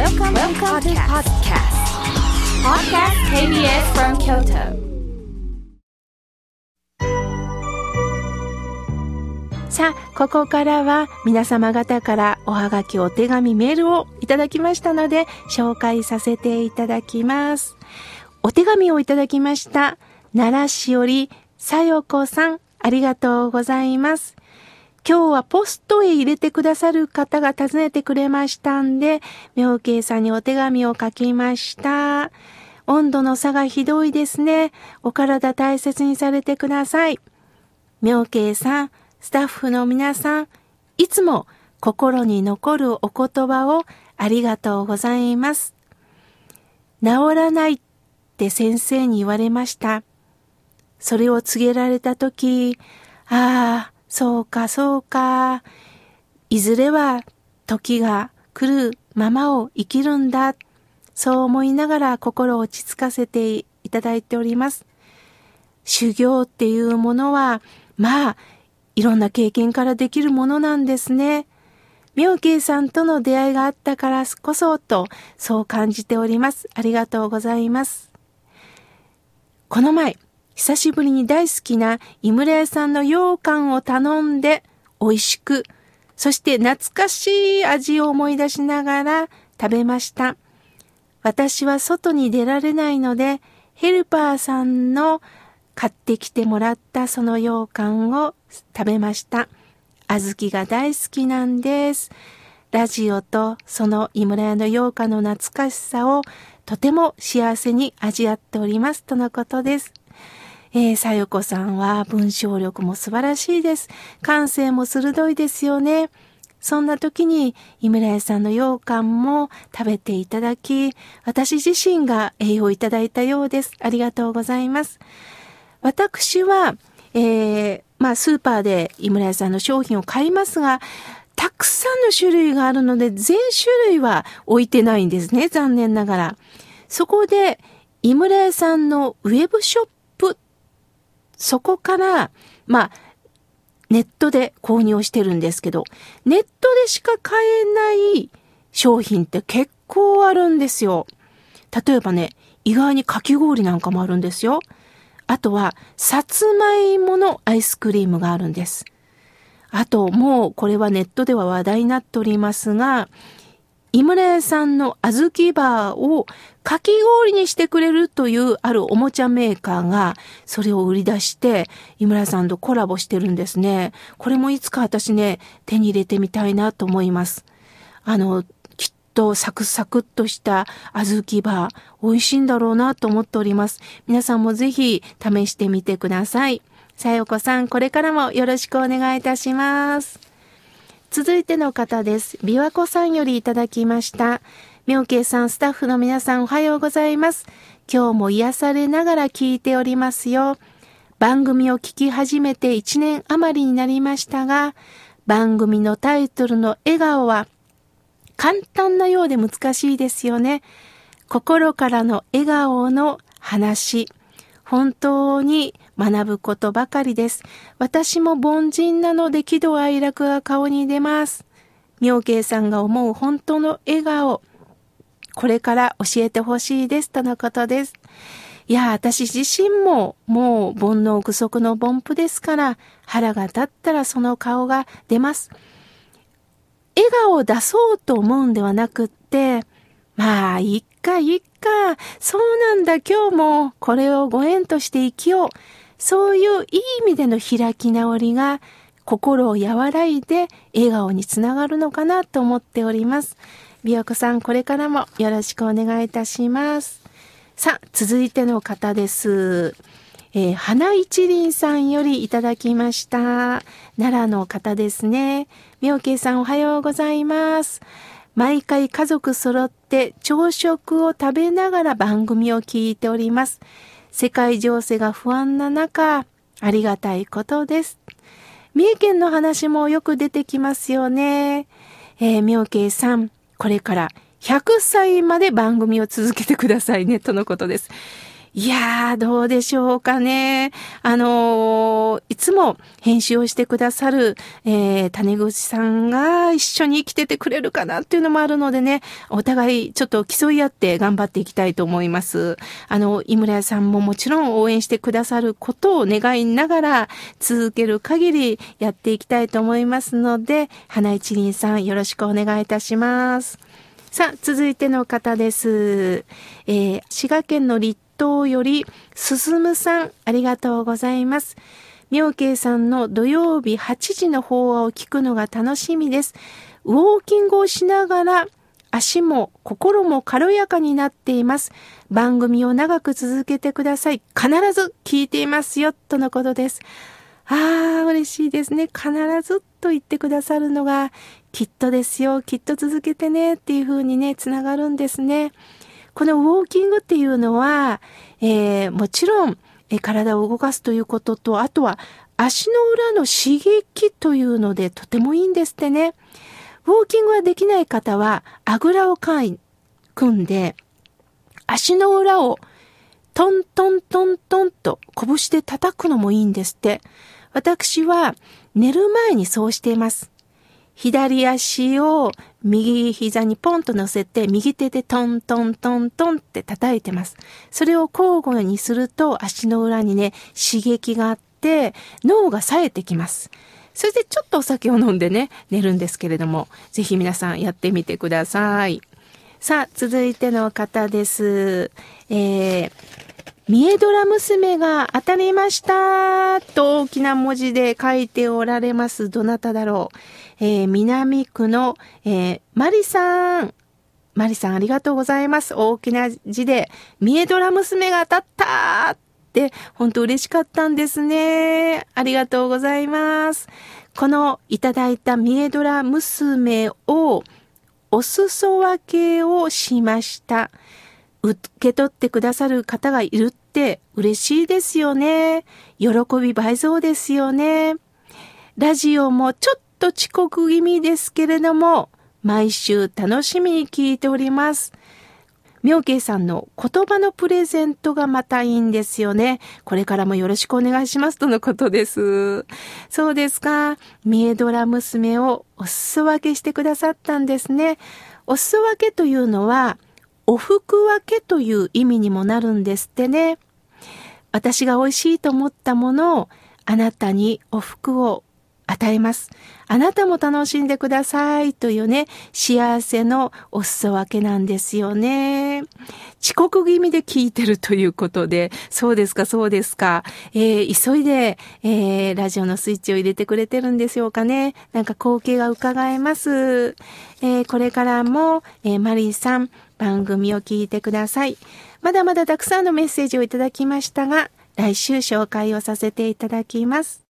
Welcome, Welcome to podcast. Podcast KBS from Kyoto. さあ、ここからは皆様方からおはがき、お手紙、メールをいただきましたので、紹介させていただきます。お手紙をいただきました。奈良市より、さよこさん、ありがとうございます。今日はポストへ入れてくださる方が訪ねてくれましたんで、妙慶さんにお手紙を書きました。温度の差がひどいですね。お体大切にされてください。妙慶さん、スタッフの皆さん、いつも心に残るお言葉をありがとうございます。治らないって先生に言われました。それを告げられたとき、ああ、そうかそうか。いずれは時が来るままを生きるんだ。そう思いながら心を落ち着かせていただいております。修行っていうものは、まあ、いろんな経験からできるものなんですね。妙慶さんとの出会いがあったからこそと、そう感じております。ありがとうございます。この前、久しぶりに大好きな井村屋さんの羊羹を頼んで美味しく、そして懐かしい味を思い出しながら食べました。私は外に出られないので、ヘルパーさんの買ってきてもらったその羊羹を食べました。小豆が大好きなんです。ラジオとその井村屋の羊羹の懐かしさをとても幸せに味わっておりますとのことです。えー、さよこさんは文章力も素晴らしいです。感性も鋭いですよね。そんな時に、井村屋さんの羊羹も食べていただき、私自身が栄養いただいたようです。ありがとうございます。私は、えー、まあ、スーパーで井村屋さんの商品を買いますが、たくさんの種類があるので、全種類は置いてないんですね。残念ながら。そこで、井村屋さんのウェブショッそこから、まあ、ネットで購入をしてるんですけど、ネットでしか買えない商品って結構あるんですよ。例えばね、意外にかき氷なんかもあるんですよ。あとは、さつまいものアイスクリームがあるんです。あと、もうこれはネットでは話題になっておりますが、井村屋さんの小豆バーをかき氷にしてくれるというあるおもちゃメーカーがそれを売り出して井村屋さんとコラボしてるんですね。これもいつか私ね、手に入れてみたいなと思います。あの、きっとサクサクっとした小豆バー、美味しいんだろうなと思っております。皆さんもぜひ試してみてください。さよこさん、これからもよろしくお願いいたします。続いての方です。琵琶湖さんよりいただきました。妙慶さん、スタッフの皆さんおはようございます。今日も癒されながら聞いておりますよ。番組を聞き始めて1年余りになりましたが、番組のタイトルの笑顔は簡単なようで難しいですよね。心からの笑顔の話。本当に学ぶことばかりです。私も凡人なので喜怒哀楽が顔に出ます。妙慶さんが思う本当の笑顔、これから教えてほしいですとのことです。いや、私自身ももう煩悩具足の凡夫ですから、腹が立ったらその顔が出ます。笑顔を出そうと思うんではなくって、まあ、いっか、いっか、そうなんだ、今日もこれをご縁として生きよう。そういういい意味での開き直りが心を和らいで笑顔につながるのかなと思っております。美和子さん、これからもよろしくお願いいたします。さあ、続いての方です。えー、花一輪さんよりいただきました。奈良の方ですね。妙慶さんおはようございます。毎回家族揃って朝食を食べながら番組を聞いております。世界情勢が不安な中、ありがたいことです。三重県の話もよく出てきますよね。えー、妙慶さん、これから100歳まで番組を続けてくださいね、とのことです。いやー、どうでしょうかね。あのー、いつも編集をしてくださる、えー、種口さんが一緒に生きててくれるかなっていうのもあるのでね、お互いちょっと競い合って頑張っていきたいと思います。あの、井村屋さんももちろん応援してくださることを願いながら、続ける限りやっていきたいと思いますので、花一輪さんよろしくお願いいたします。さあ、続いての方です。えー、滋賀県の立東より、すすむさん、ありがとうございます。妙慶さんの土曜日8時の法話を聞くのが楽しみです。ウォーキングをしながら、足も心も軽やかになっています。番組を長く続けてください。必ず聞いていますよ、とのことです。ああ、嬉しいですね。必ずと言ってくださるのが、きっとですよ。きっと続けてね。っていう風にね、つながるんですね。このウォーキングっていうのは、えー、もちろん、え体を動かすということと、あとは足の裏の刺激というのでとてもいいんですってね。ウォーキングができない方は、あぐらを組んで、足の裏をトントントントンと拳で叩くのもいいんですって。私は寝る前にそうしています。左足を右膝にポンと乗せて、右手でトントントントンって叩いてます。それを交互にすると足の裏にね、刺激があって、脳が冴えてきます。それでちょっとお酒を飲んでね、寝るんですけれども、ぜひ皆さんやってみてください。さあ、続いての方です。えー、ミエドラ娘が当たりましたと大きな文字で書いておられます。どなただろう。えー、南区の、えー、マリさん。マリさんありがとうございます。大きな字で、ミエドラ娘が当たったって、本当嬉しかったんですね。ありがとうございます。このいただいたミエドラ娘をお裾分けをしました。受け取ってくださる方がいるって嬉しいですよね。喜び倍増ですよね。ラジオもちょっと遅刻気味ですけれども、毎週楽しみに聞いております。妙慶さんの言葉のプレゼントがまたいいんですよね。これからもよろしくお願いしますとのことです。そうですか。ミエドラ娘をお裾分けしてくださったんですね。お裾分けというのは、お服分けという意味にもなるんですってね。私が美味しいと思ったものをあなたにお服を与えます。あなたも楽しんでくださいというね、幸せのお裾分けなんですよね。遅刻気味で聞いてるということで、そうですか、そうですか。えー、急いで、えー、ラジオのスイッチを入れてくれてるんでしょうかね。なんか光景が伺えます。えー、これからも、えマリーさん、番組を聞いてください。まだまだたくさんのメッセージをいただきましたが、来週紹介をさせていただきます。